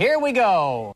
Here we go.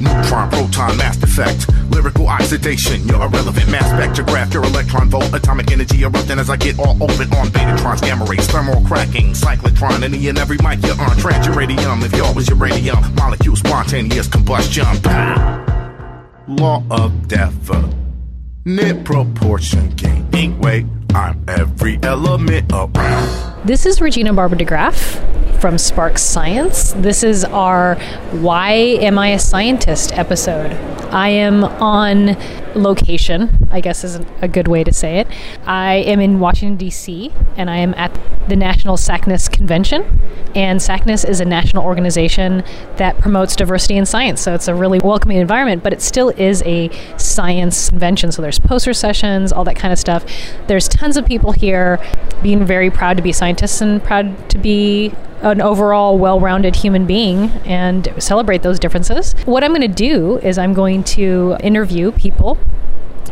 Neutron, proton, mass effect, lyrical oxidation. You're irrelevant, mass spectrograph. Your electron volt, atomic energy erupting as I get all open on betatrons, gamma rays, thermal cracking, cyclotron. Any and every mic you're on, trans uranium. If y'all was uranium, molecule spontaneous combustion. Pow! Law of definite proportion, gaining weight. I'm every element around. This is Regina Barber DeGraaff from Spark Science. This is our Why Am I a Scientist episode. I am on location, I guess is a good way to say it. I am in Washington, D.C., and I am at the National SACNAS Convention. And SACNAS is a national organization that promotes diversity in science. So it's a really welcoming environment, but it still is a science convention. So there's poster sessions, all that kind of stuff. There's tons of people here being very proud to be scientists and proud to be an overall well-rounded human being and celebrate those differences. What I'm going to do is I'm going to interview people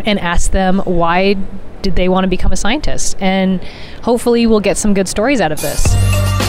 and ask them why did they want to become a scientist and hopefully we'll get some good stories out of this.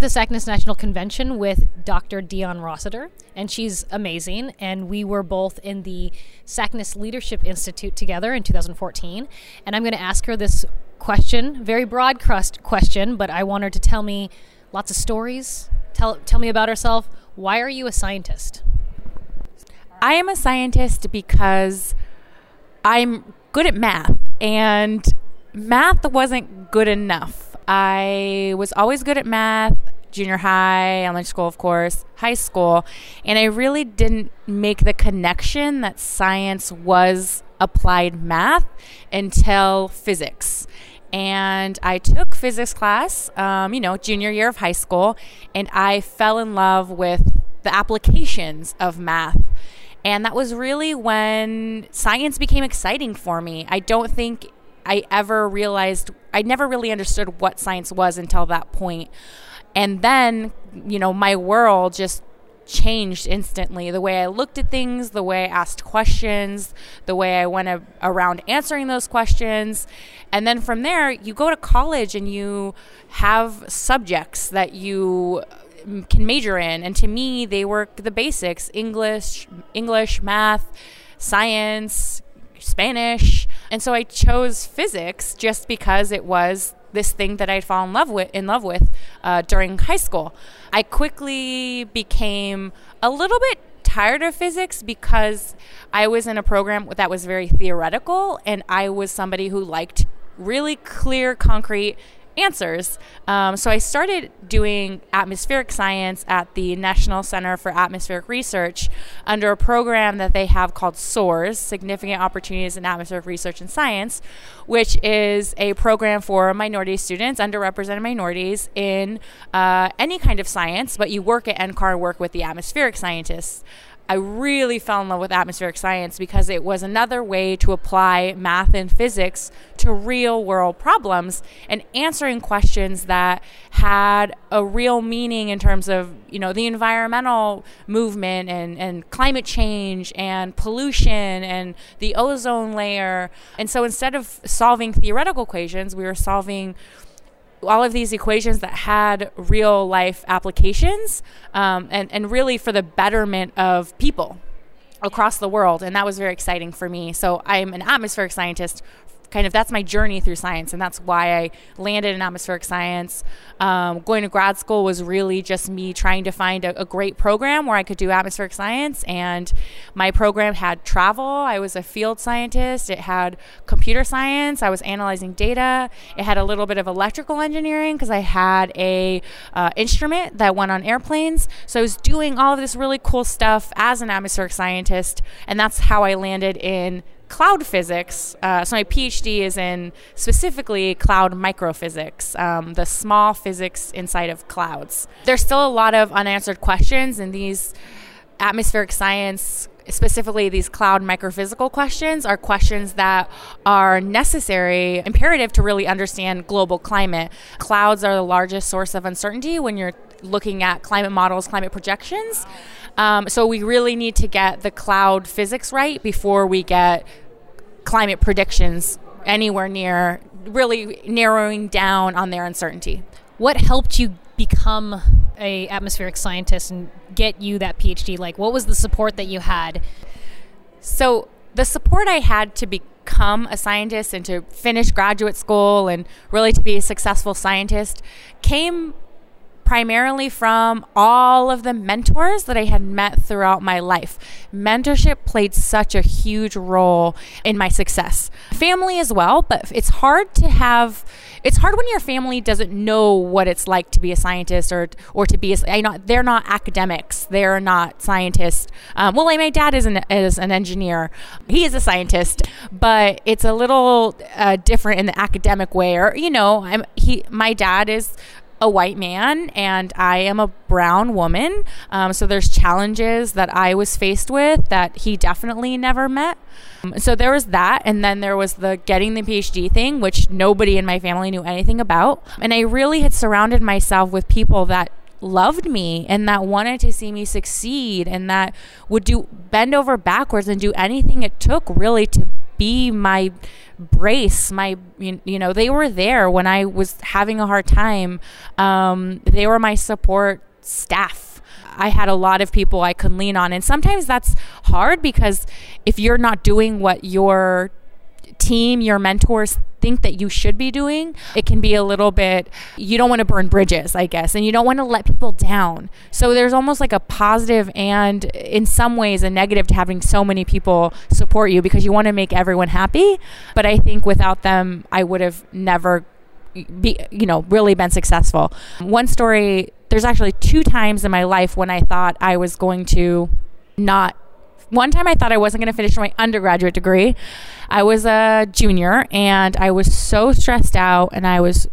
At the SACNAS National Convention with Dr. Dion Rossiter, and she's amazing. And we were both in the SACNAS Leadership Institute together in 2014. And I'm going to ask her this question, very broad crust question, but I want her to tell me lots of stories. Tell, tell me about herself. Why are you a scientist? I am a scientist because I'm good at math, and math wasn't good enough. I was always good at math, junior high, elementary school, of course, high school, and I really didn't make the connection that science was applied math until physics. And I took physics class, um, you know, junior year of high school, and I fell in love with the applications of math. And that was really when science became exciting for me. I don't think I ever realized I never really understood what science was until that point. And then, you know, my world just changed instantly. The way I looked at things, the way I asked questions, the way I went a- around answering those questions. And then from there, you go to college and you have subjects that you mm, can major in. And to me, they were the basics English, English, math, science, Spanish. And so I chose physics just because it was this thing that I'd fallen in love with in love with uh, during high school. I quickly became a little bit tired of physics because I was in a program that was very theoretical, and I was somebody who liked really clear, concrete answers. Um, so I started doing atmospheric science at the National Center for Atmospheric Research under a program that they have called SOARS Significant Opportunities in Atmospheric Research and Science, which is a program for minority students, underrepresented minorities in uh, any kind of science, but you work at NCAR and work with the atmospheric scientists. I really fell in love with atmospheric science because it was another way to apply math and physics to real world problems and answering questions that had a real meaning in terms of, you know, the environmental movement and, and climate change and pollution and the ozone layer. And so instead of solving theoretical equations, we were solving all of these equations that had real life applications um, and, and really for the betterment of people across the world. And that was very exciting for me. So I'm an atmospheric scientist kind of that's my journey through science, and that's why I landed in atmospheric science. Um, going to grad school was really just me trying to find a, a, great program where I could do atmospheric science, and my program had travel. I was a field scientist. It had computer science. I was analyzing data. It had a little bit of electrical engineering because I had a uh, instrument that went on airplanes. So I was doing all of this really cool stuff as an atmospheric scientist, and that's how I landed in cloud physics. Uh, so my PhD is in specifically cloud microphysics, um, the small physics inside of clouds. There's still a lot of unanswered questions in these atmospheric science specifically these cloud microphysical questions are questions that are necessary imperative to really understand global climate clouds are the largest source of uncertainty when you're looking at climate models, climate projections. Um, so we really need to get the cloud physics right before we get climate predictions anywhere near really narrowing down on their uncertainty. What helped you become a atmospheric scientist and get you that PhD? Like what was the support that you had? So the support I had to become a scientist and to finish graduate school and really to be a successful scientist came primarily from all of the mentors that I had met throughout my life. Mentorship played such a huge role in my success. Family as well, but it's hard to have it's hard when your family doesn't know what it's like to be a scientist or or to be a I know they're not academics, they're not scientists. Um, well, like my dad is an is an engineer, he is a scientist, but it's a little uh, different in the academic way. Or you know, I'm he my dad is a white man and I am a brown woman. Um, so there's challenges that I was faced with that he definitely never met. Um, so there was that. And then there was the getting the PhD thing, which nobody in my family knew anything about. And I really had surrounded myself with people that loved me and that wanted to see me succeed and that would do bend over backwards and do anything it took really to be my brace my you know they were there when i was having a hard time. Um, they were my support staff. I had a lot of people i could lean on. And sometimes that's hard because if you're not doing what your team your mentors think that you should be doing, it can be a little bit, you don't want to burn bridges, I guess, and you don't want to let people down. So there's almost like a positive and in some ways a negative to having so many people support you because you want to make everyone happy. But I think without them, I would have never be you know really been successful one story there's actually two times in my life when i thought i was going to not one time I thought I wasn't going to finish my undergraduate degree. I was a junior and I was so stressed out and I was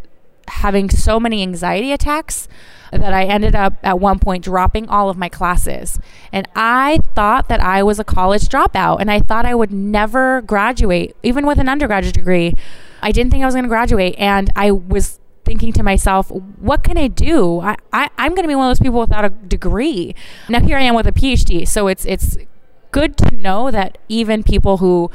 having so many anxiety attacks that I ended up at one point dropping all of my classes. And I thought that I was a college dropout and I thought I would never graduate, even with an undergraduate degree. I didn't think I was going to graduate. And I was thinking to myself, what can I do? I, I, I'm going to be one of those people without a degree. Now here I am with a PhD. So it's, it's, good to know that even people who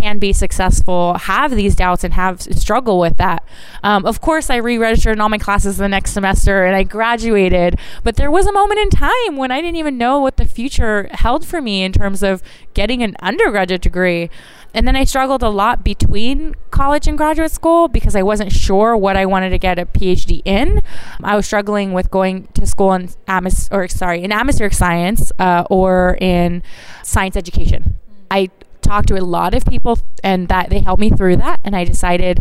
can be successful have these doubts and have struggle with that. Um, of course, I re-registered in all my classes the next semester and I graduated. But there was a moment in time when I didn't even know what the future held for me in terms of getting an undergraduate degree. And then I struggled a lot between college and graduate school because I wasn't sure what I wanted to get a PhD in. I was struggling with going to school in atmos- or sorry, in atmospheric science uh, or in science education. I talked to a lot of people and that they helped me through that and I decided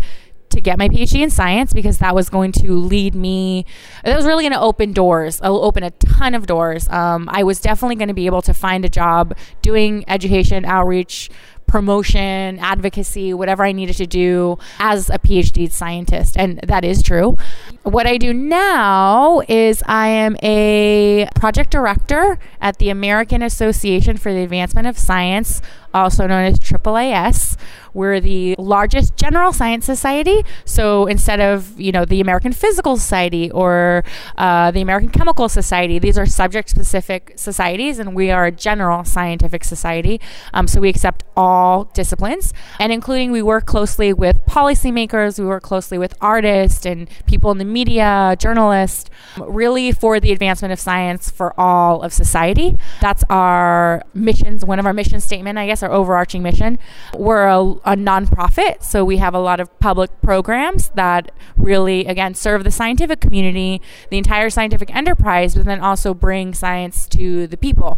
to get my PhD in science because that was going to lead me. That was really going to open doors. It'll open a ton of doors. Um, I was definitely going to be able to find a job doing education outreach promotion, advocacy, whatever I needed to do as a PhD scientist. And that is true. What I do now is I am a project director at the American Association for the Advancement of Science also known as AAAS. We're the largest general science society. So instead of, you know, the American Physical Society or uh, the American Chemical Society, these are subject specific societies, and we are a general scientific society. Um, so we accept all disciplines, and including we work closely with policymakers, we work closely with artists and people in the media, journalists, really for the advancement of science for all of society. That's our missions, one of our mission statement, I guess, our overarching mission. We're a, a nonprofit, so we have a lot of public programs that really, again, serve the scientific community, the entire scientific enterprise, but then also bring science to the people.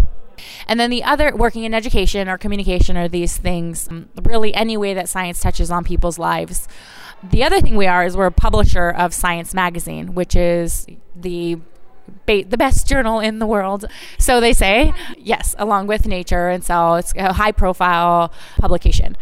And then the other, working in education or communication, are these things um, really any way that science touches on people's lives. The other thing we are is we're a publisher of Science Magazine, which is the the best journal in the world. So they say, yes, along with Nature. And so it's a high profile publication.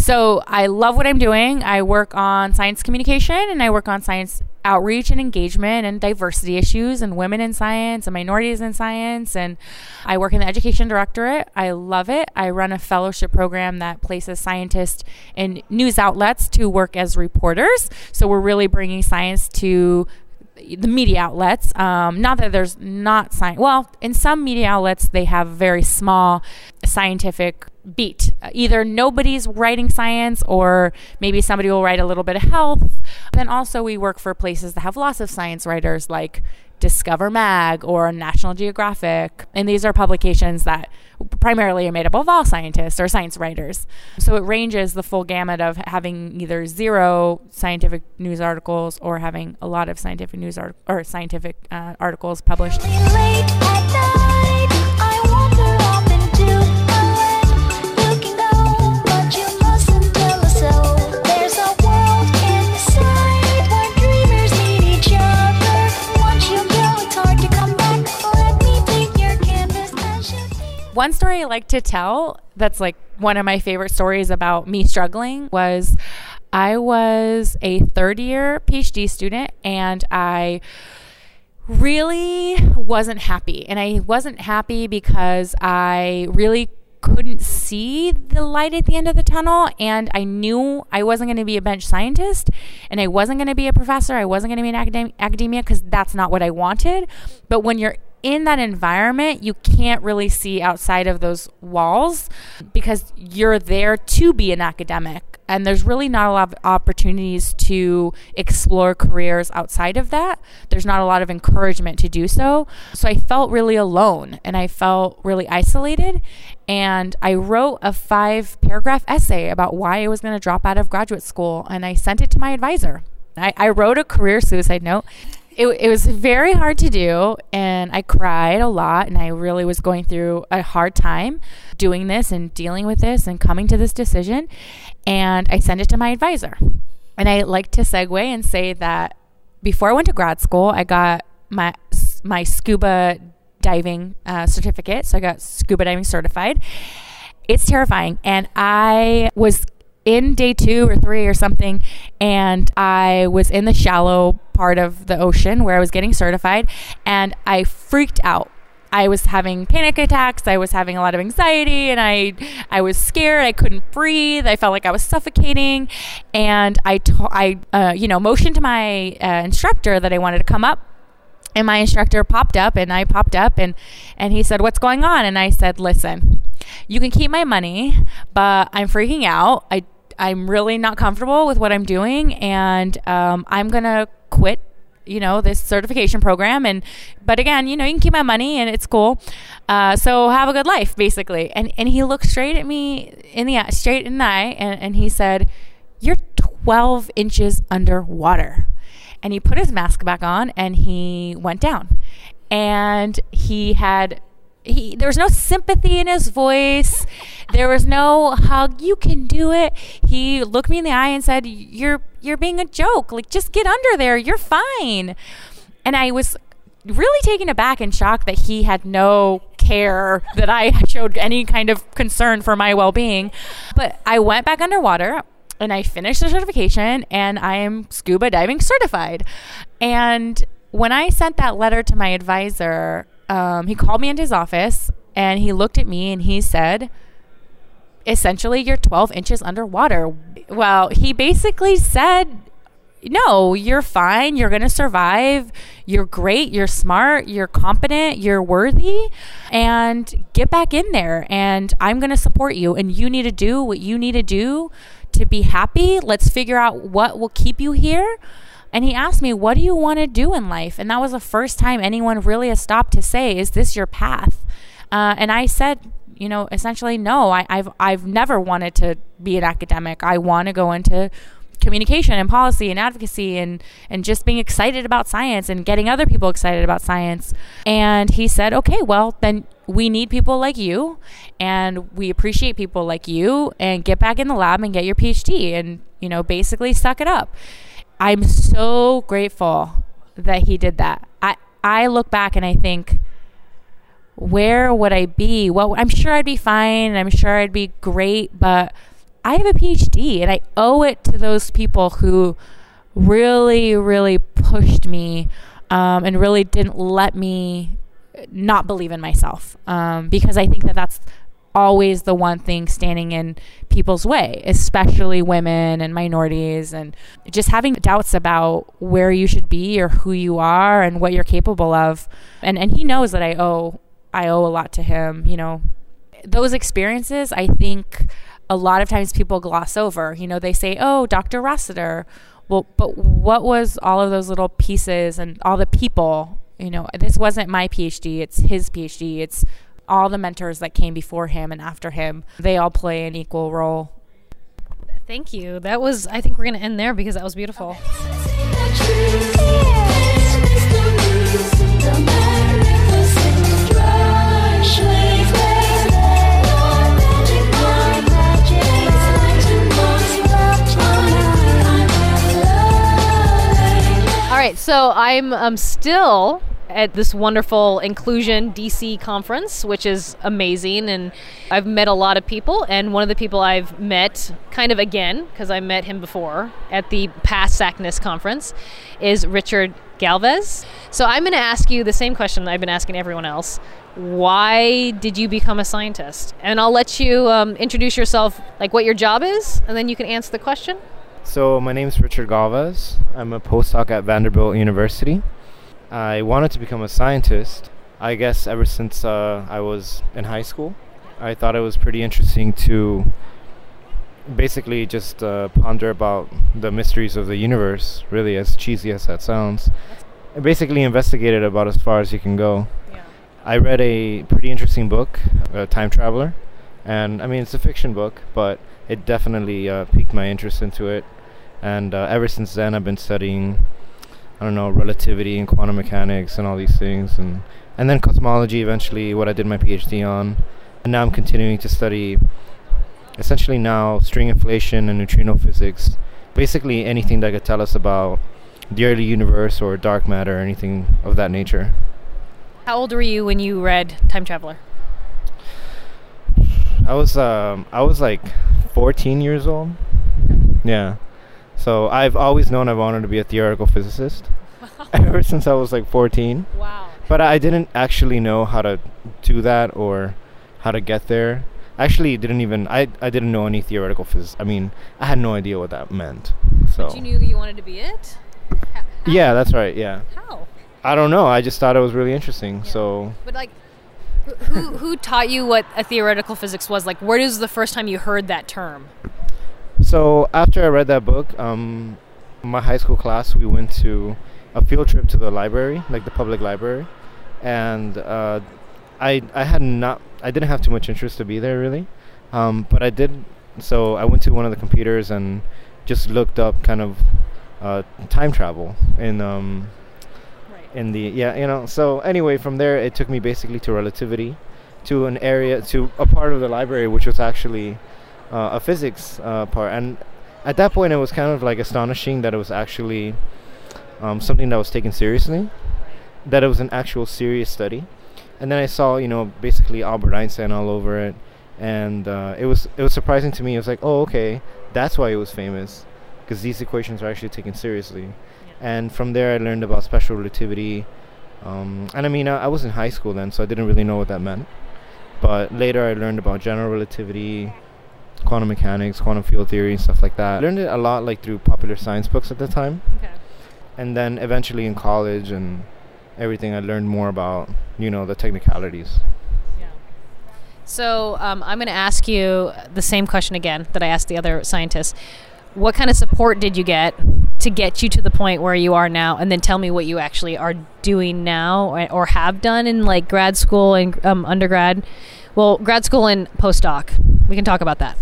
So I love what I'm doing. I work on science communication and I work on science outreach and engagement and diversity issues and women in science and minorities in science. And I work in the education directorate. I love it. I run a fellowship program that places scientists in news outlets to work as reporters. So we're really bringing science to the media outlets. Um, not that there's not science. Well, in some media outlets, they have very small scientific beat. Either nobody's writing science, or maybe somebody will write a little bit of health. Then also, we work for places that have lots of science writers, like Discover Mag or National Geographic. And these are publications that primarily are made up of all scientists or science writers. So it ranges the full gamut of having either zero scientific news articles or having a lot of scientific news art- or scientific uh, articles published. One story I like to tell that's like one of my favorite stories about me struggling was I was a third year PhD student and I really wasn't happy. And I wasn't happy because I really couldn't see the light at the end of the tunnel and I knew I wasn't going to be a bench scientist and I wasn't going to be a professor. I wasn't going to be in academia academia because that's not what I wanted. But when you're in that environment, you can't really see outside of those walls because you're there to be an academic. And there's really not a lot of opportunities to explore careers outside of that. There's not a lot of encouragement to do so. So I felt really alone and I felt really isolated. And I wrote a five paragraph essay about why I was going to drop out of graduate school. And I sent it to my advisor. I, I wrote a career suicide note it, it was very hard to do and i cried a lot and i really was going through a hard time doing this and dealing with this and coming to this decision and i sent it to my advisor. And i like to segue and say that before i went to grad school i got my my scuba diving uh, certificate so i got scuba diving certified. It's terrifying and i was in day two or three or something, and I was in the shallow part of the ocean where I was getting certified, and I freaked out. I was having panic attacks. I was having a lot of anxiety, and I I was scared. I couldn't breathe. I felt like I was suffocating, and I I uh, you know motioned to my uh, instructor that I wanted to come up and my instructor popped up and I popped up and and he said what's going on? And I said listen you can keep my money but I'm freaking out. I I'm really not comfortable with what I'm doing, and um, I'm gonna quit you know this certification program and but again you know you can keep my money and it's cool. Uh, so have a good life basically. And and he looked straight at me in the straight in the eye and, and he said you're 12 inches underwater and he put his mask back on and he went down. And he had he there was no sympathy in his voice. There was no hug you can do it. He looked me in the eye and said you're you're being a joke. Like just get under there. You're fine. And i was really taken aback and shocked that he had no care that i showed any kind of concern for my well-being. But i went back underwater and i finished the certification and i am scuba diving certified and when i sent that letter to my advisor um, he called me into his office and he looked at me and he said, essentially, you're 12 inches underwater. Well, he basically said, no, you're fine. You're going to survive. You're great. You're smart. You're competent. You're worthy. And get back in there. And I'm going to support you. And you need to do what you need to do to be happy. Let's figure out what will keep you here. And he asked me, What do you want to do in life? And that was the first time anyone really has stopped to say, Is this your path? Uh, and I said, you know, essentially, no, I, I've, I've never wanted to be an academic. I want to go into communication and policy and advocacy and and just being excited about science and getting other people excited about science. And he said, "Okay, well, then we need people like you and we appreciate people like you and get back in the lab and get your PhD and, you know, basically suck it up." I'm so grateful that he did that. I I look back and I think where would I be? Well, I'm sure I'd be fine. I'm sure I'd be great, but I have a PhD and I owe it to those people who really, really pushed me um, and really didn't let me not believe in myself um, because I think that that's always the one thing standing in people's way, especially women and minorities, and just having doubts about where you should be or who you are and what you're capable of. And and he knows that I owe I owe a lot to him. You know, those experiences, I think. A lot of times people gloss over. You know, they say, "Oh, Dr. Rossiter." Well, but what was all of those little pieces and all the people? You know, this wasn't my PhD; it's his PhD. It's all the mentors that came before him and after him. They all play an equal role. Thank you. That was. I think we're gonna end there because that was beautiful. All right, so I'm um, still at this wonderful inclusion DC conference, which is amazing. And I've met a lot of people. And one of the people I've met, kind of again, because I met him before at the past SACNAS conference, is Richard Galvez. So I'm going to ask you the same question I've been asking everyone else. Why did you become a scientist? And I'll let you um, introduce yourself, like what your job is, and then you can answer the question. So, my name is Richard Galvez. I'm a postdoc at Vanderbilt University. I wanted to become a scientist, I guess, ever since uh, I was in high school. I thought it was pretty interesting to basically just uh, ponder about the mysteries of the universe, really, as cheesy as that sounds. I basically investigated about as far as you can go. Yeah. I read a pretty interesting book, a Time Traveler, and I mean, it's a fiction book, but it definitely uh, piqued my interest into it. And uh, ever since then, I've been studying, I don't know, relativity and quantum mechanics and all these things, and and then cosmology. Eventually, what I did my PhD on, and now I'm continuing to study, essentially now string inflation and neutrino physics. Basically, anything that could tell us about the early universe or dark matter or anything of that nature. How old were you when you read Time Traveler? I was um I was like 14 years old. Yeah. So I've always known I wanted to be a theoretical physicist ever since I was like 14. Wow. But I didn't actually know how to do that or how to get there. Actually, didn't even I I didn't know any theoretical physics. I mean, I had no idea what that meant. So But you knew you wanted to be it? How? Yeah, that's right. Yeah. How? I don't know. I just thought it was really interesting. So But like, who, who taught you what a theoretical physics was? Like, where is the first time you heard that term? So after I read that book, um, my high school class we went to a field trip to the library, like the public library, and uh, I I had not I didn't have too much interest to be there really, um, but I did. So I went to one of the computers and just looked up kind of uh, time travel in um. In the yeah you know so anyway from there it took me basically to relativity to an area to a part of the library which was actually uh, a physics uh, part. And at that point it was kind of like astonishing that it was actually um, something that was taken seriously that it was an actual serious study. And then i saw you know basically albert einstein all over it. And uh, it was it was surprising to me. It was like oh okay that's why it was famous because these equations are actually taken seriously and from there I learned about special relativity. Um, and I mean, I, I was in high school then, so I didn't really know what that meant. But later I learned about general relativity, quantum mechanics, quantum field theory, and stuff like that. I learned it a lot like through popular science books at the time. Okay. And then eventually in college and everything, I learned more about, you know, the technicalities. Yeah. So um, I'm going to ask you the same question again that I asked the other scientists. What kind of support did you get to get you to the point where you are now? And then tell me what you actually are doing now or, or have done in like grad school and um, undergrad. Well, grad school and postdoc. We can talk about that.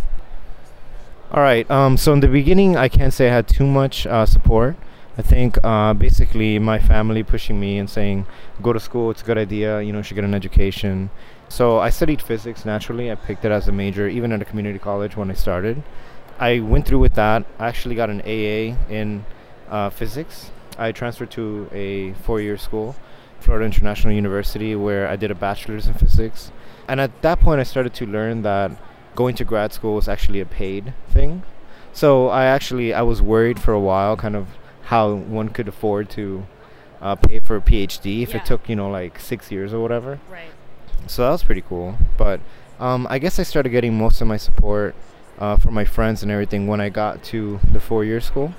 All right. Um, so in the beginning, I can't say I had too much uh, support. I think uh, basically my family pushing me and saying, "Go to school. It's a good idea. You know, you should get an education." So I studied physics naturally. I picked it as a major, even at a community college when I started. I went through with that. I actually got an AA in uh, physics. I transferred to a four-year school, Florida International University, where I did a bachelor's in physics. And at that point, I started to learn that going to grad school was actually a paid thing. So I actually I was worried for a while, kind of how one could afford to uh, pay for a PhD if Yeah. it took you know like six years or whatever. Right. So that was pretty cool. But um, I guess I started getting most of my support uh, from my friends and everything when I got to the four-year school.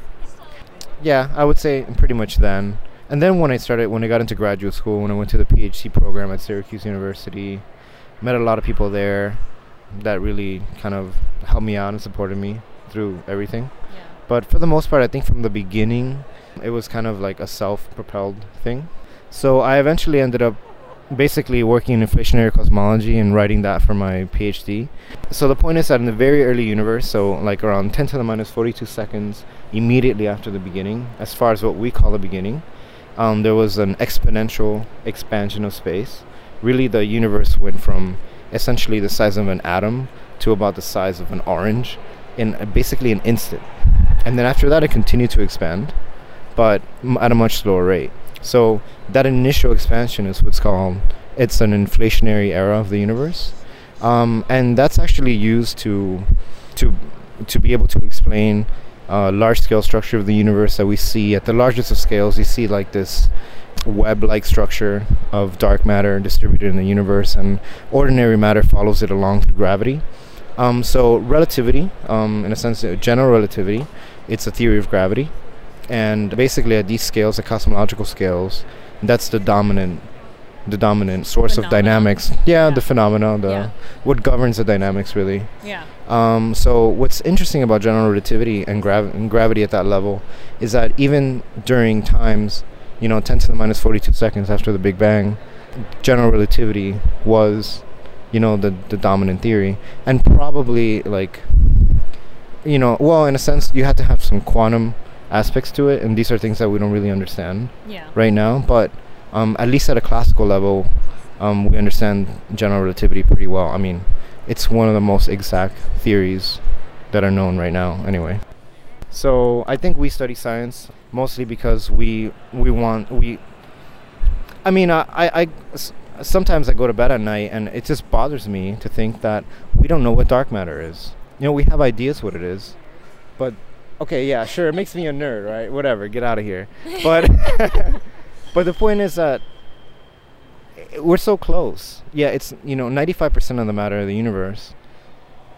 Yeah, I would say pretty much then. And then when I started, when I got into graduate school, when I went to the PhD program at Syracuse University, met a lot of people there that really kind of helped me out and supported me through everything. Yeah. But for the most part, I think from the beginning, it was kind of like a self propelled thing. So I eventually ended up basically working in inflationary cosmology and writing that for my PhD. So the point is that in the very early universe, so like around 10 to the minus 42 seconds immediately after the beginning, as far as what we call the beginning, um, there was an exponential expansion of space. Really, the universe went from essentially the size of an atom to about the size of an orange in basically an instant. And then after that, it continued to expand, but at a much slower rate. So that initial expansion is what's called it's an inflationary era of the universe, um, and that's actually used to to to be able to explain uh, large scale structure of the universe that we see at the largest of scales. You see like this web-like structure of dark matter distributed in the universe, and ordinary matter follows it along through gravity. Um, so relativity, um, in a sense, general relativity, it's a theory of gravity, and basically at these scales, the cosmological scales, that's the dominant, the dominant source of dynamics. Yeah, Yeah. the phenomena, the Yeah. what governs the dynamics really. Yeah. Um, so what's interesting about general relativity and, grav- and gravity at that level is that even during times, you know, 10 to the minus 42 seconds after the Big Bang, general relativity was, you know, the, the dominant theory. And probably, like, you know, well, in a sense, you had to have some quantum aspects to it, and these are things that we don't really understand Yeah. right now. But um, at least at a classical level, um, we understand general relativity pretty well. I mean, it's one of the most exact theories that are known right now, anyway. So I think we study science mostly because we we want we. I mean, I, I, I s- sometimes I go to bed at night and it just bothers me to think that we don't know what dark matter is. You know, we have ideas what it is, but okay, yeah, sure, it makes me a nerd, right? Whatever, get out of here. But but the point is that we're so close. Yeah, it's you know 95% of the matter of the universe.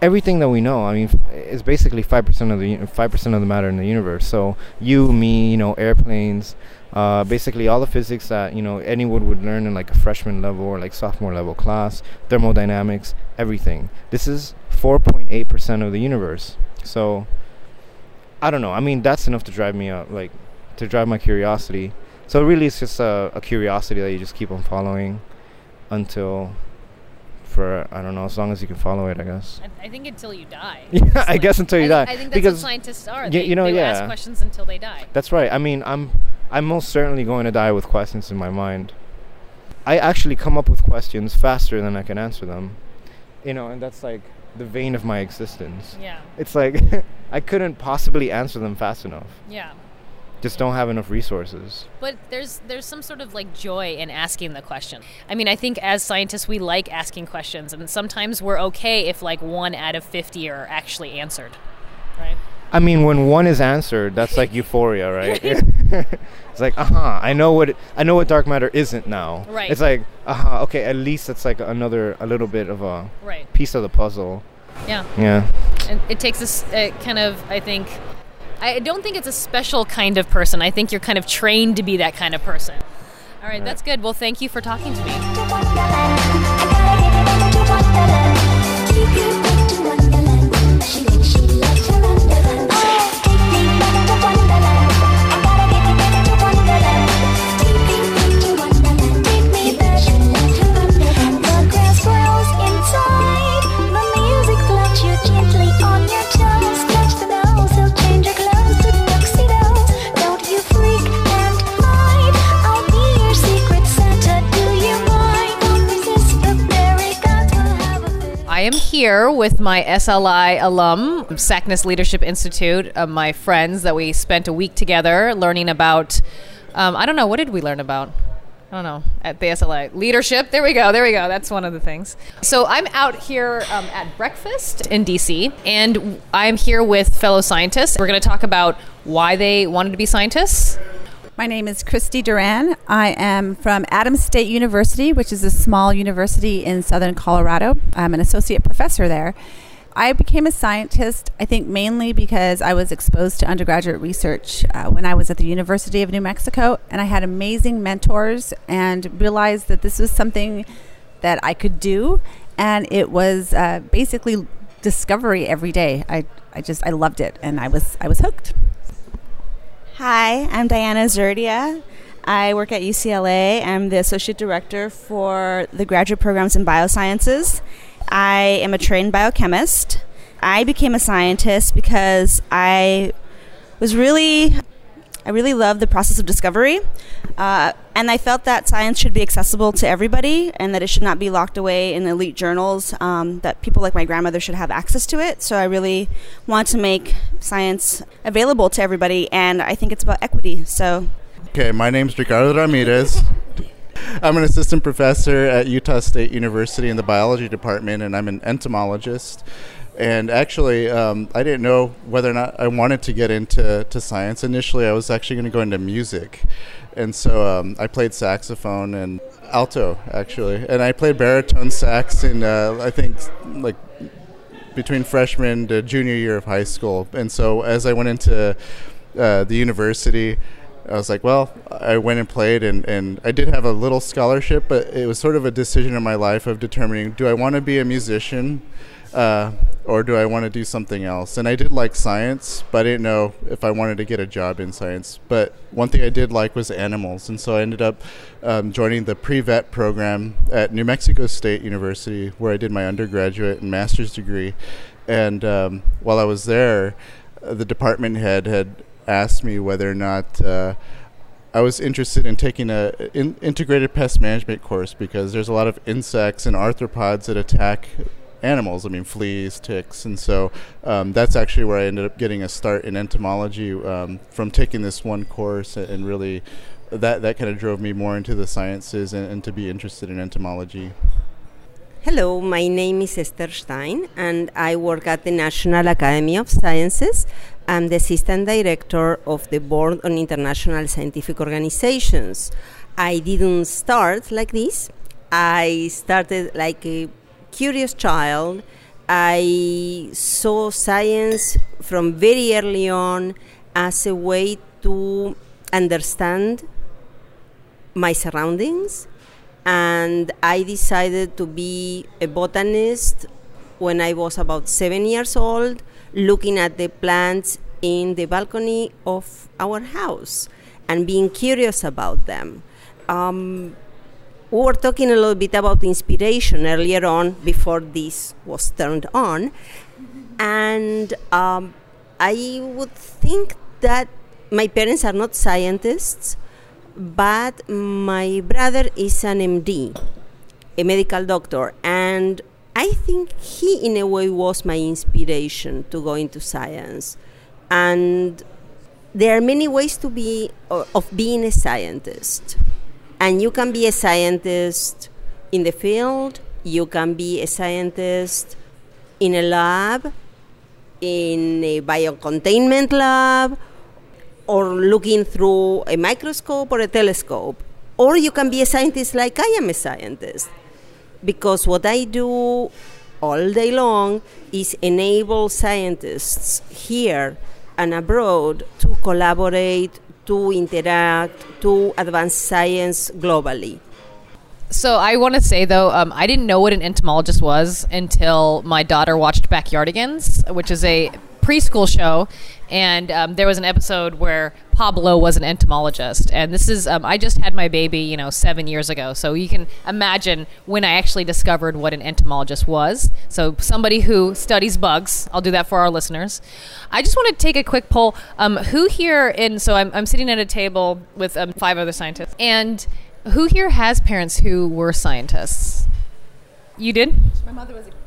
Everything that we know, I mean, is basically 5% of the 5% of the matter in the universe. So you, me, you know, airplanes, uh, basically all the physics that you know anyone would learn in like a freshman level or like sophomore level class, thermodynamics, everything. This is 4.8% of the universe. So I don't know. I mean, that's enough to drive me up, like to drive my curiosity. So really, it's just a, a curiosity that you just keep on following until, for I don't know, as long as you can follow it, I guess. I, I think until you die. Yeah, I honestly. guess until you I die. thi- I think that's because what scientists are. They, you know, they will ask yeah. questions until they die. That's right. I mean, I'm I'm most certainly going to die with questions in my mind. I actually come up with questions faster than I can answer them. You know, and that's like the vein of my existence. Yeah. It's like I couldn't possibly answer them fast enough. Yeah. Just don't have enough resources. But there's there's some sort of like joy in asking the question. I mean, I think as scientists we like asking questions, and sometimes we're okay if like one out of fifty are actually answered, right? I mean, when one is answered, that's like euphoria, right? it's like, uh-huh, I know what it, I know what dark matter isn't now. Right. It's like, uh-huh, okay, at least it's like another a little bit of a Right. piece of the puzzle. Yeah. Yeah. And it takes us uh, kind of, I think, I don't think it's a special kind of person. I think you're kind of trained to be that kind of person. All right, that's good. Well, thank you for talking to me. Here with my SLI alum, SACNAS Leadership Institute, uh, my friends that we spent a week together learning about. Um, I don't know, what did we learn about? I don't know, at the SLI. Leadership. There we go. There we go. That's one of the things. So I'm out here um, at breakfast in DC, and I'm here with fellow scientists. We're going to talk about why they wanted to be scientists. My name is Christy Duran. I am from Adams State University, which is a small university in southern Colorado. I'm an associate professor there. I became a scientist, I think, mainly because I was exposed to undergraduate research uh, when I was at the University of New Mexico, and I had amazing mentors and realized that this was something that I could do, and it was uh, basically discovery every day. I, I just I loved it, and I was I was hooked. Hi, I'm Diana Zerdia. I work at UCLA. I'm the associate director for the graduate programs in biosciences. I am a trained biochemist. I became a scientist because I was really, I really love the process of discovery. Uh, and I felt that science should be accessible to everybody and that it should not be locked away in elite journals, um, that people like my grandmother should have access to it. So I really want to make science available to everybody, and I think it's about equity. So Okay, my name's Ricardo Ramirez. I'm an assistant professor at Utah State University in the biology department, and I'm an entomologist. And actually, um, I didn't know whether or not I wanted to get into to science. Initially, I was actually going to go into music, and so um, I played saxophone and alto actually, and I played baritone sax in uh, I think like between freshman to junior year of high school. And so as I went into uh, the university, I was like, well, I went and played, and, and I did have a little scholarship, but it was sort of a decision in my life of determining do I want to be a musician uh, or do I want to do something else? And I did like science, but I didn't know if I wanted to get a job in science. But one thing I did like was animals, and so I ended up um, joining the pre vet program at New Mexico State University, where I did my undergraduate and master's degree. And um, while I was there, uh, the department head had asked me whether or not uh, I was interested in taking a in, integrated pest management course because there's a lot of insects and arthropods that attack animals. I mean, fleas, ticks, and so um, that's actually where I ended up getting a start in entomology um, from taking this one course, and really that that kind of drove me more into the sciences and, and to be interested in entomology. Hello, my name is Esther Stein, and I work at the National Academy of Sciences. I'm the assistant director of the Board on International Scientific Organizations. I didn't start like this. I started like a curious child. I saw science from very early on as a way to understand my surroundings and I decided to be a botanist when I was about seven years old, looking at the plants in the balcony of our house and being curious about them. Um, we were talking a little bit about inspiration earlier on before this was turned on, and um, I would think that my parents are not scientists but my brother is an MD, a medical doctor, and I think he, in a way, was my inspiration to go into science. And there are many ways to be of being a scientist, and you can be a scientist in the field. You can be a scientist in a lab, in a biocontainment lab, or looking through a microscope or a telescope. Or you can be a scientist like I am a scientist. Because what I do all day long is enable scientists here and abroad to collaborate, to interact, to advance science globally. So I want to say though, um, I didn't know what an entomologist was until my daughter watched Backyardigans, which is a preschool show, and um, there was an episode where Pablo was an entomologist, and this is um, I just had my baby, you know, seven years ago, so you can imagine when I actually discovered what an entomologist was. So somebody who studies bugs. I'll do that for our listeners. I just want to take a quick poll. Um, who here in so I'm, I'm sitting at a table with um, five other scientists, and who here has parents who were scientists? You did? My mother was a.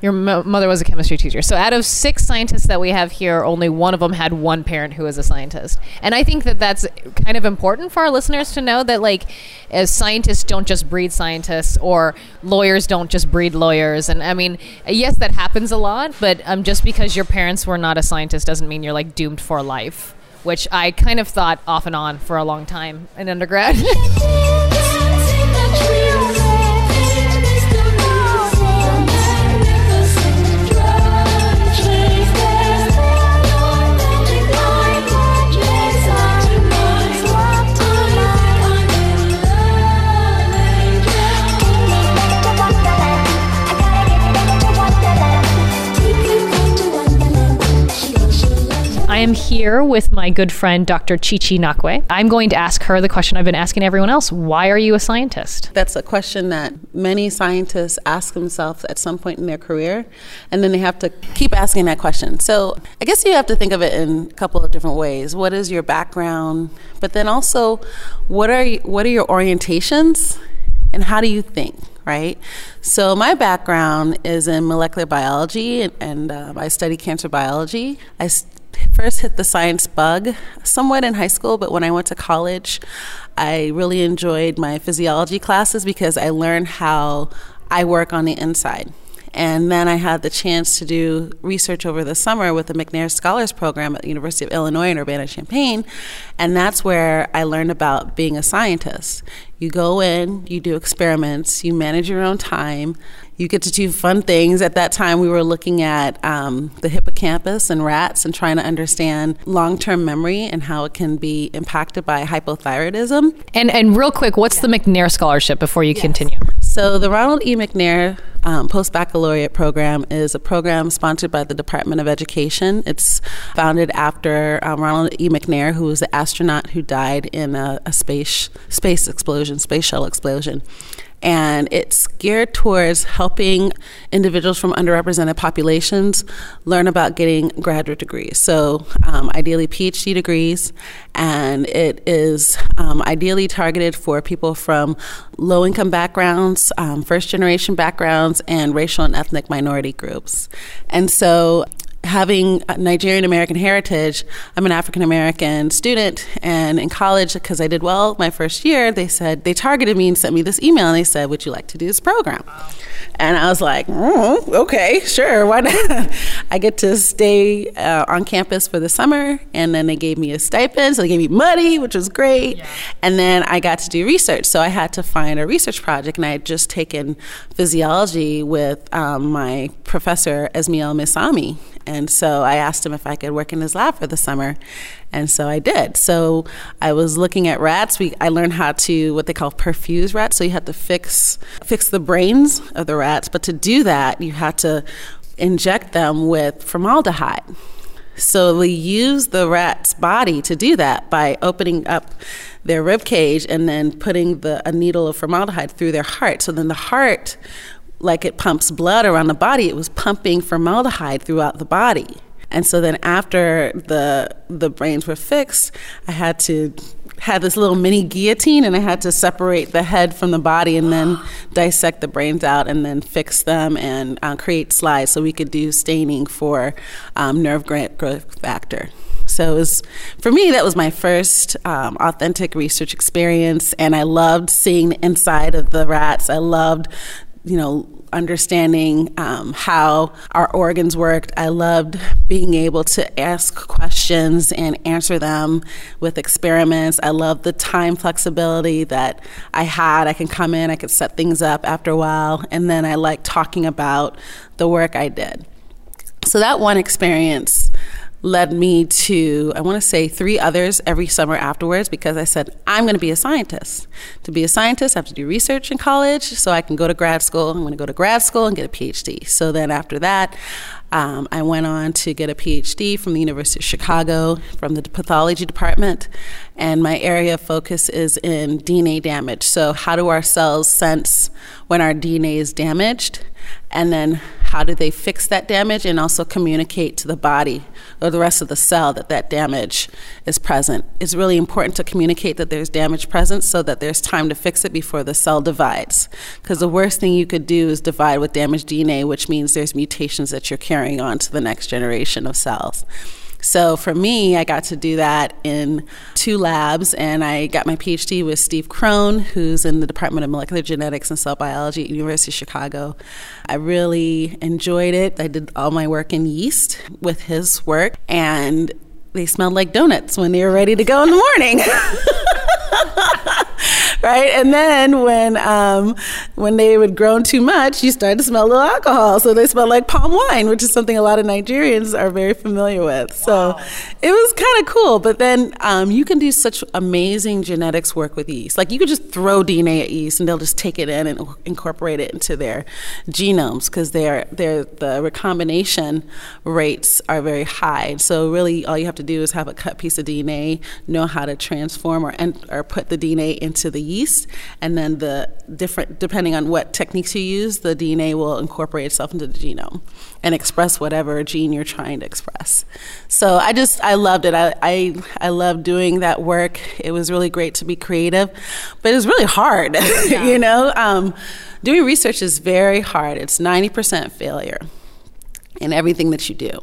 Your mo- mother was a chemistry teacher. So out of six scientists that we have here, only one of them had one parent who was a scientist. And I think that that's kind of important for our listeners to know that, like, as scientists don't just breed scientists, or lawyers don't just breed lawyers. And I mean, yes, that happens a lot, but um, just because your parents were not a scientist doesn't mean you're like doomed for life. which I kind of thought off and on for a long time in undergrad. I am here with my good friend, Dr. Chichi Nakwe. I'm going to ask her the question I've been asking everyone else Why are you a scientist? That's a question that many scientists ask themselves at some point in their career, and then they have to keep asking that question. So I guess you have to think of it in a couple of different ways. What is your background? But then also, what are you, what are your orientations, and how do you think? Right. So my background is in molecular biology, and, and um, I study cancer biology. I first hit the science bug somewhat in high school, but when I went to college, I really enjoyed my physiology classes because I learned how I work on the inside. And then I had the chance to do research over the summer with the McNair Scholars Program at the University of Illinois in Urbana Champaign. And that's where I learned about being a scientist. You go in, you do experiments, you manage your own time, you get to do fun things. At that time, we were looking at um, the hippocampus and rats and trying to understand long term memory and how it can be impacted by hypothyroidism. And and real quick, what's the McNair Scholarship before you continue? So, the Ronald E. McNair um, Post Baccalaureate Program is a program sponsored by the Department of Education. It's founded after um, Ronald E. McNair, who was the astronaut who died in a, a space space explosion, space shuttle explosion. And it's geared towards helping individuals from underrepresented populations learn about getting graduate degrees. So, um, ideally, PhD degrees, and it is um, ideally targeted for people from low income backgrounds, um, first generation backgrounds, and racial and ethnic minority groups. And so, having Nigerian American heritage, I'm an African American student, and in college, because I did well my first year, they said they targeted me and sent me this email, and they said, "Would you like to do this program?" And I was like, "Oh, "Okay, sure, why not?" I get to stay uh, on campus for the summer, and then they gave me a stipend, so they gave me money, which was great, and then I got to do research. So I had to find a research project, and I had just taken physiology with um, my professor Esmail Meisami. And so I asked him if I could work in his lab for the summer. And so I did. So I was looking at rats. We, I learned how to what they call perfuse rats. So you had to fix fix the brains of the rats, but to do that, you had to inject them with formaldehyde. So we use the rat's body to do that by opening up their rib cage and then putting the, a needle of formaldehyde through their heart. So then the heart like it pumps blood around the body, it was pumping formaldehyde throughout the body. And so then after the the brains were fixed, I had to had this little mini guillotine and I had to separate the head from the body and then dissect the brains out and then fix them and uh, create slides so we could do staining for um, nerve growth factor. So it was, for me, that was my first um, authentic research experience, and I loved seeing the inside of the rats. I loved you know, understanding um, how our organs worked. I loved being able to ask questions and answer them with experiments. I loved the time flexibility that I had. I can come in, I could set things up after a while, and then I liked talking about the work I did. So that one experience led me to, I want to say, three others every summer afterwards because I said, I'm going to be a scientist. To be a scientist, I have to do research in college so I can go to grad school. I'm going to go to grad school and get a PhD. So then after that, um, I went on to get a PhD from the University of Chicago from the pathology department. And my area of focus is in DNA damage. So, how do our cells sense when our DNA is damaged? And then, how do they fix that damage and also communicate to the body or the rest of the cell that that damage is present? It's really important to communicate that there's damage present so that there's time to fix it before the cell divides. Because the worst thing you could do is divide with damaged DNA, which means there's mutations that you're carrying on to the next generation of cells. So for me, I got to do that in two labs, and I got my PhD with Steve Kron, who's in the Department of Molecular Genetics and Cell Biology at University of Chicago. I really enjoyed it. I did all my work in yeast with his work, and they smelled like donuts when they were ready to go in the morning. right? And then when um, when they would grown too much, you started to smell a little alcohol. So they smelled like palm wine, which is something a lot of Nigerians are very familiar with. So it was kind of cool. But then um, you can do such amazing genetics work with yeast. Like you could just throw DNA at yeast, and they'll just take it in and incorporate it into their genomes because they're, they're, the recombination rates are very high. So really, all you have to do is have a cut piece of DNA, know how to transform or or put the DNA into the yeast, and then the different depending on what techniques you use, the DNA will incorporate itself into the genome and express whatever gene you're trying to express. So I just I loved it. I I, I loved doing that work. It was really great to be creative, but it was really hard. you know, um, doing research is very hard. It's ninety percent failure in everything that you do.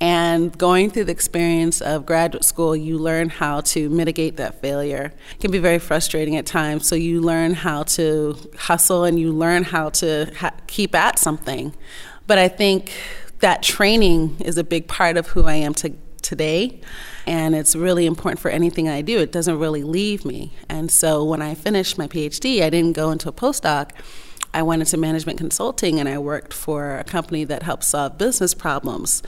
And going through the experience of graduate school, you learn how to mitigate that failure. It can be very frustrating at times. So you learn how to hustle and you learn how to ha- keep at something. But I think that training is a big part of who I am to, today. And it's really important for anything I do. It doesn't really leave me. And so when I finished my PhD, I didn't go into a postdoc. I went into management consulting and I worked for a company that helped solve business problems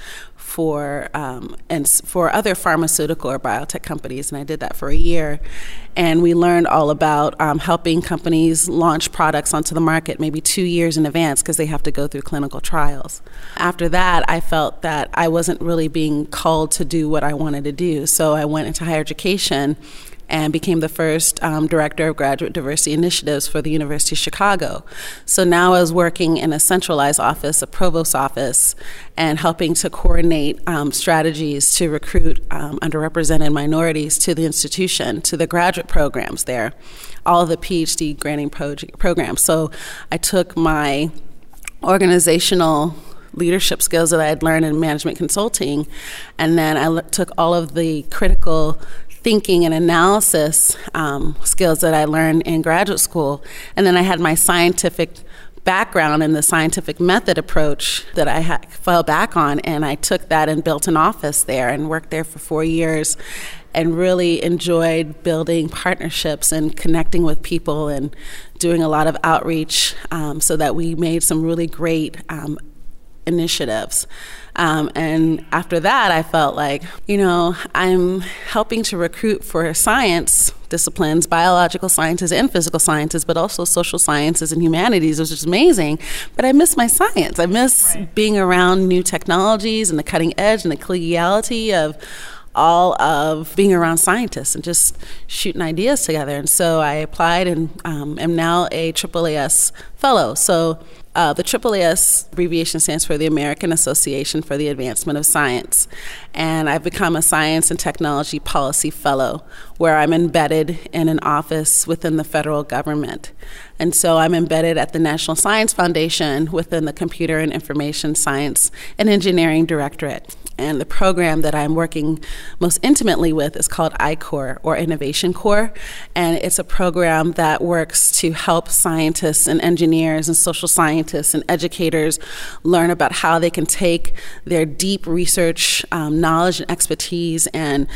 for um, and for other pharmaceutical or biotech companies, and I did that for a year. And we learned all about um, helping companies launch products onto the market maybe two years in advance because they have to go through clinical trials. After that, I felt that I wasn't really being called to do what I wanted to do, so I went into higher education and became the first um, director of graduate diversity initiatives for the University of Chicago. So now I was working in a centralized office, a provost office, and helping to coordinate um, strategies to recruit um, underrepresented minorities to the institution, to the graduate programs there, all of the PhD granting proj- programs. So I took my organizational leadership skills that I had learned in management consulting, and then I l- took all of the critical thinking and analysis um, skills that I learned in graduate school, and then I had my scientific background and the scientific method approach that I ha- fell back on, and I took that and built an office there and worked there for four years and really enjoyed building partnerships and connecting with people and doing a lot of outreach um, so that we made some really great um, initiatives. Um, and after that, I felt like, you know, I'm helping to recruit for science disciplines, biological sciences and physical sciences, but also social sciences and humanities, which is amazing. But I miss my science. I miss being around new technologies and the cutting edge and the collegiality of all of being around scientists and just shooting ideas together. And so I applied and um, am now a AAAS fellow. So uh, the AAAS abbreviation stands for the American Association for the Advancement of Science. And I've become a Science and Technology Policy Fellow, where I'm embedded in an office within the federal government. And so I'm embedded at the National Science Foundation within the Computer and Information Science and Engineering Directorate. And the program that I'm working most intimately with is called I-Corps or Innovation Corps. And it's a program that works to help scientists and engineers and social scientists and educators learn about how they can take their deep research um, knowledge and expertise and,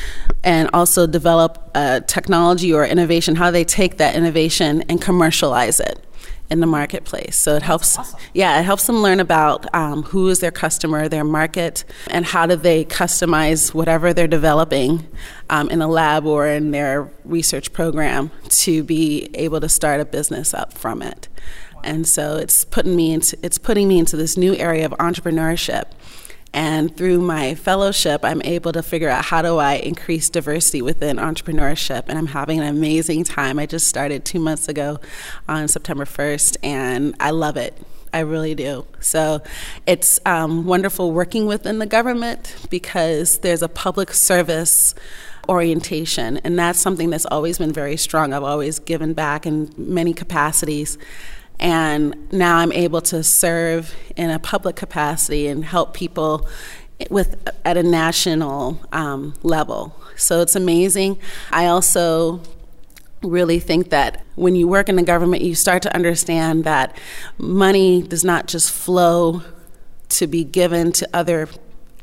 and also develop technology or innovation, how they take that innovation and commercialize it in the marketplace. So it helps, yeah, it helps them learn about um, who is their customer, their market, and how do they customize whatever they're developing um, in a lab or in their research program to be able to start a business up from it. And so it's putting me into it's putting me into this new area of entrepreneurship. And through my fellowship, I'm able to figure out how do I increase diversity within entrepreneurship. And I'm having an amazing time. I just started two months ago on September 1st, and I love it. I really do. So it's um, wonderful working within the government because there's a public service orientation, and that's something that's always been very strong. I've always given back in many capacities. And now I'm able to serve in a public capacity and help people with at a national um, level. So it's amazing. I also really think that when you work in the government, you start to understand that money does not just flow to be given to other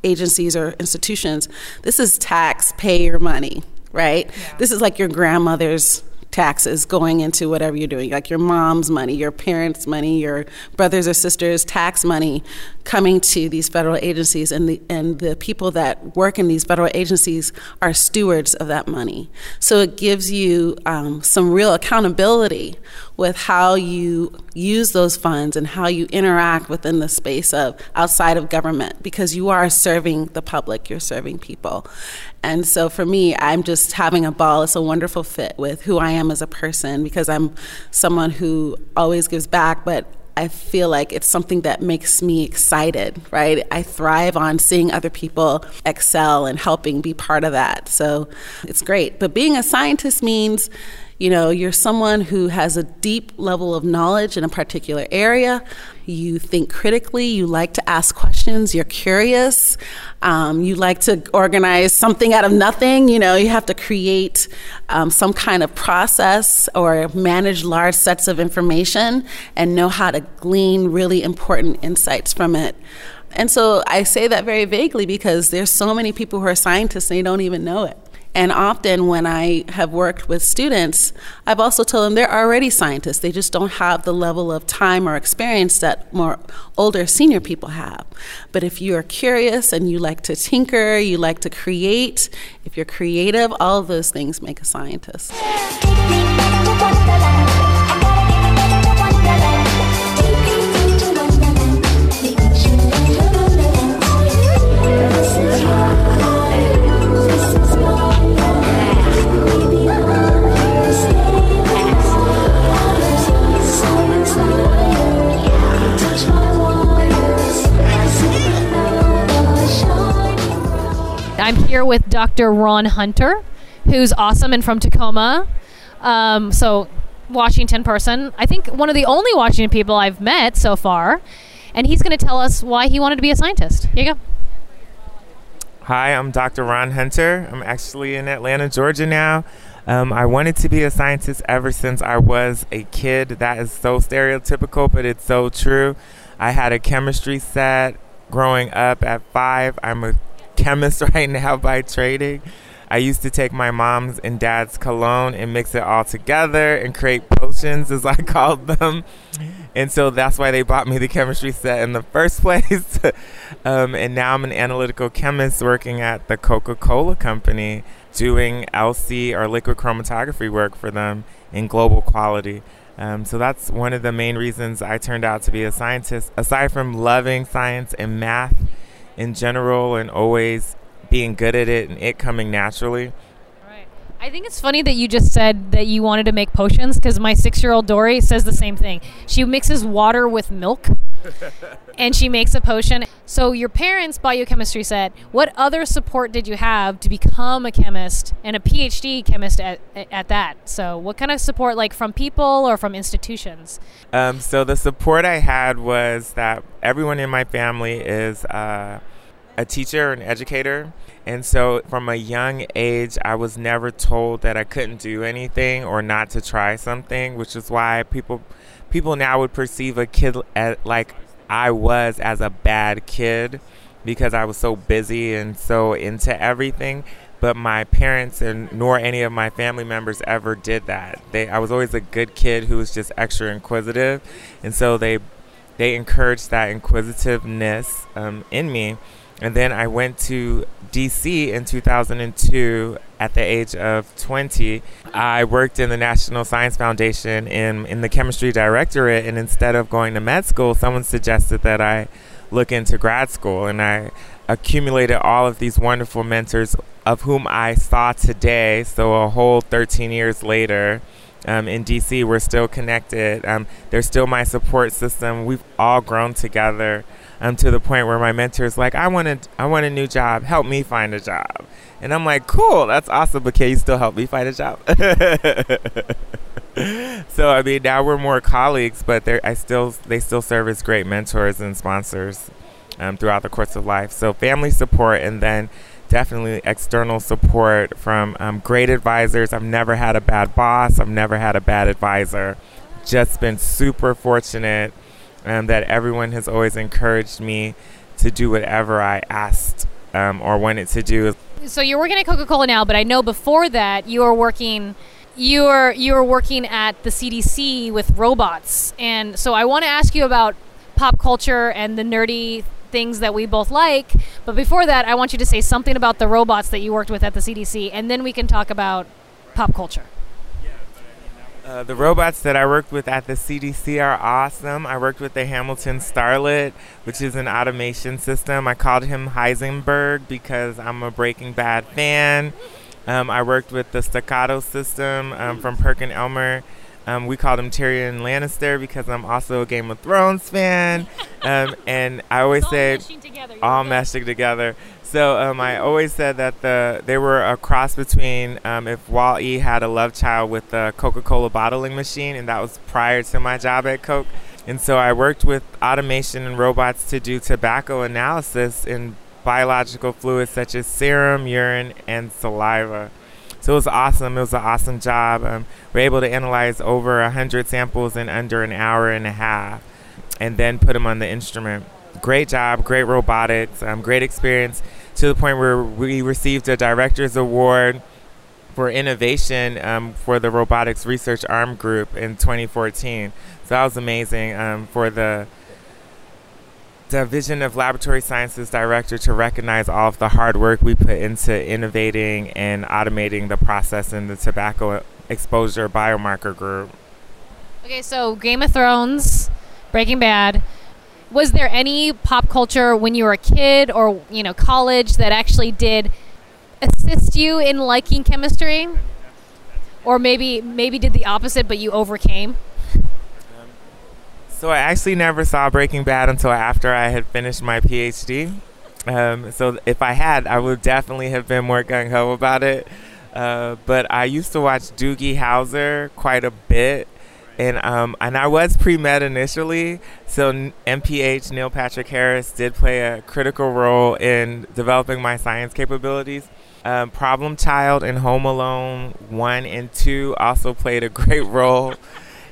agencies or institutions, this is taxpayer money, right? This is like your grandmother's taxes going into whatever you're doing, like your mom's money, your parents' money, your brothers or sisters' tax money coming to these federal agencies, and the and the people that work in these federal agencies are stewards of that money. So it gives you um, some real accountability with how you use those funds and how you interact within the space of outside of government because you are serving the public, you're serving people. And so for me, I'm just having a ball. It's a wonderful fit with who I am as a person because I'm someone who always gives back, but I feel like it's something that makes me excited, right? I thrive on seeing other people excel and helping be part of that. So it's great. But being a scientist means you know, you're someone who has a deep level of knowledge in a particular area. You think critically. You like to ask questions. You're curious. Um, you like to organize something out of nothing. You know, you have to create um, some kind of process or manage large sets of information and know how to glean really important insights from it. And so I say that very vaguely because there's so many people who are scientists and they don't even know it. And often, when I have worked with students, I've also told them they're already scientists. They just don't have the level of time or experience that more older senior people have. But if you are curious and you like to tinker, you like to create, if you're creative, all those things make a scientist. I'm here with Dr. Ron Hunter, who's awesome and from Tacoma. Um, so, Washington person. I think one of the only Washington people I've met so far. And he's going to tell us why he wanted to be a scientist. Here you go. Hi, I'm Dr. Ron Hunter. I'm actually in Atlanta, Georgia now. Um, I wanted to be a scientist ever since I was a kid. That is so stereotypical, but it's so true. I had a chemistry set growing up at five. I'm a chemist right now by trading. I used to take my mom's and dad's cologne and mix it all together and create potions, as I called them. And so that's why they bought me the chemistry set in the first place. um, and now I'm an analytical chemist working at the Coca Cola Company doing LC or liquid chromatography work for them in global quality. Um, so that's one of the main reasons I turned out to be a scientist. Aside from loving science and math in general and always being good at it and it coming naturally. I think it's funny that you just said that you wanted to make potions because my six year old Dory says the same thing. She mixes water with milk and she makes a potion. So, your parents' biochemistry set, what other support did you have to become a chemist and a PhD chemist at, at that? So, what kind of support, like from people or from institutions? Um, so, the support I had was that everyone in my family is uh, a teacher, an educator. And so from a young age, I was never told that I couldn't do anything or not to try something, which is why people people now would perceive a kid as, like I was as a bad kid because I was so busy and so into everything. But my parents and nor any of my family members ever did that. They I was always a good kid who was just extra inquisitive, and so they they encouraged that inquisitiveness um, in me. And then I went to DC in 2002 at the age of 20. I worked in the National Science Foundation in, in the chemistry directorate, and instead of going to med school, someone suggested that I look into grad school. And I accumulated all of these wonderful mentors, of whom I saw today, so a whole 13 years later. Um, in DC, we're still connected. Um, they're still my support system. We've all grown together um, to the point where my mentor is like, I want a, I want a new job. Help me find a job. And I'm like, cool, that's awesome. But can you still help me find a job? so I mean, now we're more colleagues, but they I still they still serve as great mentors and sponsors um, throughout the course of life. So family support, and then definitely external support from um, great advisors. I've never had a bad boss. I've never had a bad advisor. Just been super fortunate um, that everyone has always encouraged me to do whatever I asked um, or wanted to do. So you're working at Coca-Cola now, but I know before that you were working you were you were working at the CDC with robots. And so I want to ask you about pop culture and the nerdy things that we both like. But before that, I want you to say something about the robots that you worked with at the CDC and then we can talk about pop culture. Uh, the robots that I worked with at the CDC are awesome. I worked with the Hamilton Starlet, which is an automation system. I called him Heisenberg because I'm a Breaking Bad fan. Um, I worked with the Staccato system um, from Perkin Elmer. Um, we called him Tyrion Lannister because I'm also a Game of Thrones fan. Um, and I always say all meshing together. So um, I always said that the they were a cross between um, if Wall E had a love child with the Coca-Cola bottling machine, and that was prior to my job at Coke. And so I worked with automation and robots to do tobacco analysis in biological fluids such as serum, urine, and saliva. So it was awesome. It was an awesome job. Um, we are able to analyze over 100 samples in under an hour and a half and then put them on the instrument. Great job, great robotics, um, great experience to the point where we received a director's award for innovation um, for the robotics research arm group in 2014. So that was amazing um, for the Division of Laboratory Sciences director to recognize all of the hard work we put into innovating and automating the process in the tobacco exposure biomarker group. Okay, so Game of Thrones, Breaking Bad. Was there any pop culture when you were a kid or, you know, college that actually did assist you in liking chemistry? Or maybe maybe did the opposite but you overcame? So I actually never saw Breaking Bad until after I had finished my PhD. Um, so if I had, I would definitely have been more gung ho about it. Uh, but I used to watch Doogie Howser quite a bit, and um, and I was pre med initially. So NPH Neil Patrick Harris did play a critical role in developing my science capabilities. Um, Problem Child and Home Alone one and two also played a great role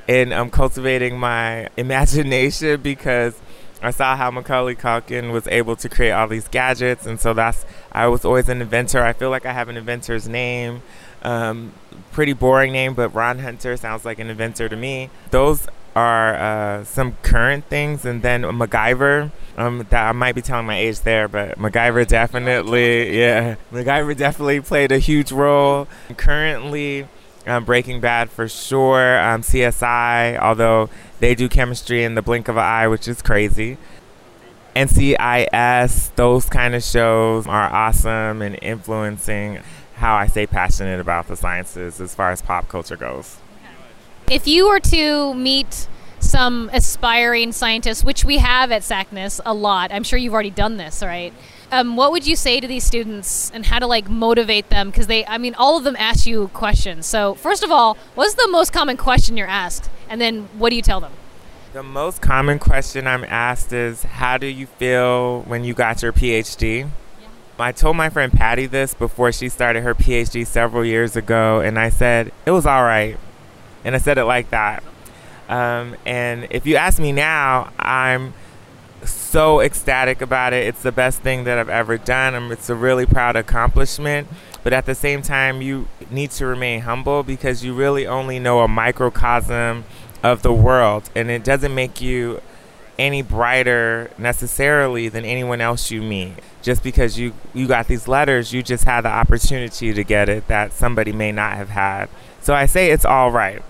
in um, cultivating my imagination because I saw how Macaulay Culkin was able to create all these gadgets, and so that's I was always an inventor. I feel like I have an inventor's name. Um, pretty boring name, but Ron Hunter sounds like an inventor to me. Those are uh, some current things, and then MacGyver. Um, that I might be telling my age there, but MacGyver definitely, yeah, MacGyver definitely played a huge role. Currently, um, Breaking Bad for sure. Um, CSI, although they do chemistry in the blink of an eye, which is crazy. NCIS, those kind of shows are awesome and influencing how I stay passionate about the sciences as far as pop culture goes. If you were to meet some aspiring scientists, which we have at SACNAS a lot, I'm sure you've already done this, right? Um, what would you say to these students and how to like motivate them? Because they, I mean, all of them ask you questions. So first of all, what's the most common question you're asked, and then what do you tell them? The most common question I'm asked is, "How do you feel when you got your PhD?" I told my friend Patty this before she started her PhD several years ago, and I said it was all right, and I said it like that. Um, and if you ask me now, I'm so ecstatic about it. It's the best thing that I've ever done. Um, it's a really proud accomplishment. But at the same time, you need to remain humble because you really only know a microcosm of the world. And it doesn't make you any brighter necessarily than anyone else you meet. Just because you, you got these letters, you just had the opportunity to get it that somebody may not have had. So I say it's all right.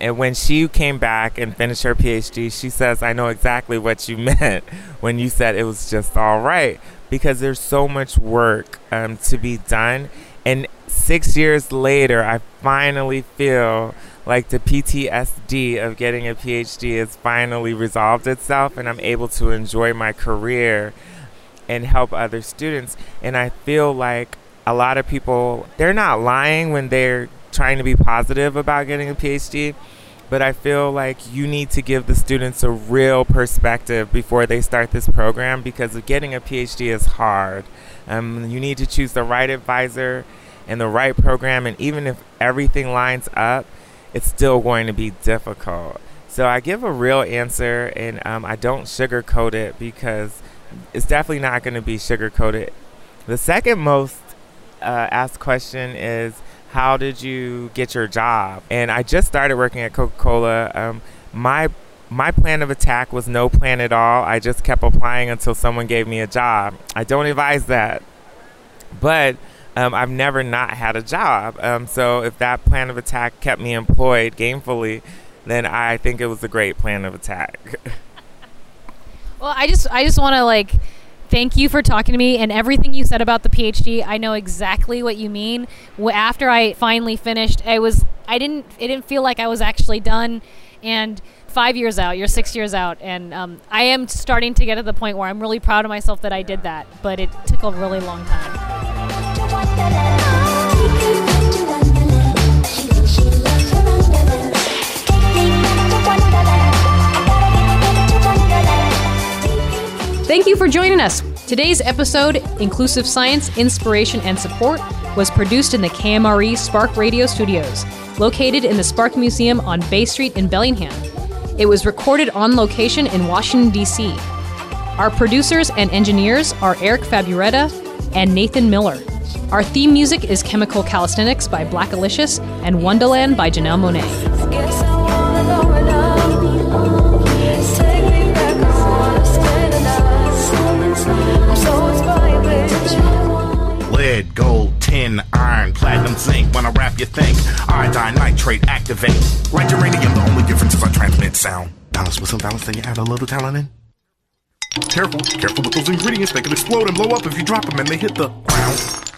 And when she came back and finished her PhD, she says, I know exactly what you meant when you said it was just all right. Because there's so much work um, to be done. And six years later, I finally feel like the PTSD of getting a PhD has finally resolved itself, and I'm able to enjoy my career and help other students. And I feel like a lot of people, they're not lying when they're trying to be positive about getting a PhD, but I feel like you need to give the students a real perspective before they start this program because getting a PhD is hard. Um, you need to choose the right advisor and the right program, and even if everything lines up, it's still going to be difficult. So I give a real answer, and um, I don't sugarcoat it because it's definitely not going to be sugarcoated The second most uh, asked question is, how did you get your job? And I just started working at Coca Cola. Um, my my plan of attack was no plan at all. I just kept applying until someone gave me a job. I don't advise that, but um, I've never not had a job. Um, so if that plan of attack kept me employed gainfully, then I think it was a great plan of attack. Well, I just I just want to like thank you for talking to me and everything you said about the PhD. I know exactly what you mean. After I finally finished, I was I didn't it didn't feel like I was actually done and 5 years out, you're 6 years out and um, I am starting to get to the point where I'm really proud of myself that I did that, but it took a really long time. Thank you for joining us. Today's episode, Inclusive Science, Inspiration, and Support, was produced in the KMRE Spark Radio Studios, located in the Spark Museum on Bay Street in Bellingham. It was recorded on location in Washington, D.C. Our producers and engineers are Eric Faburetta and Nathan Miller. Our theme music is Chemical Calisthenics by Blackalicious and Wonderland by Janelle Monáe. Gold, tin, iron, platinum, zinc. When I rap, you think iodine, nitrate, activate. Like uranium, the only difference is I transmit sound. Balance with some balance, then you add a little talent in. Careful, careful with those ingredients. They can explode and blow up if you drop them and they hit the ground.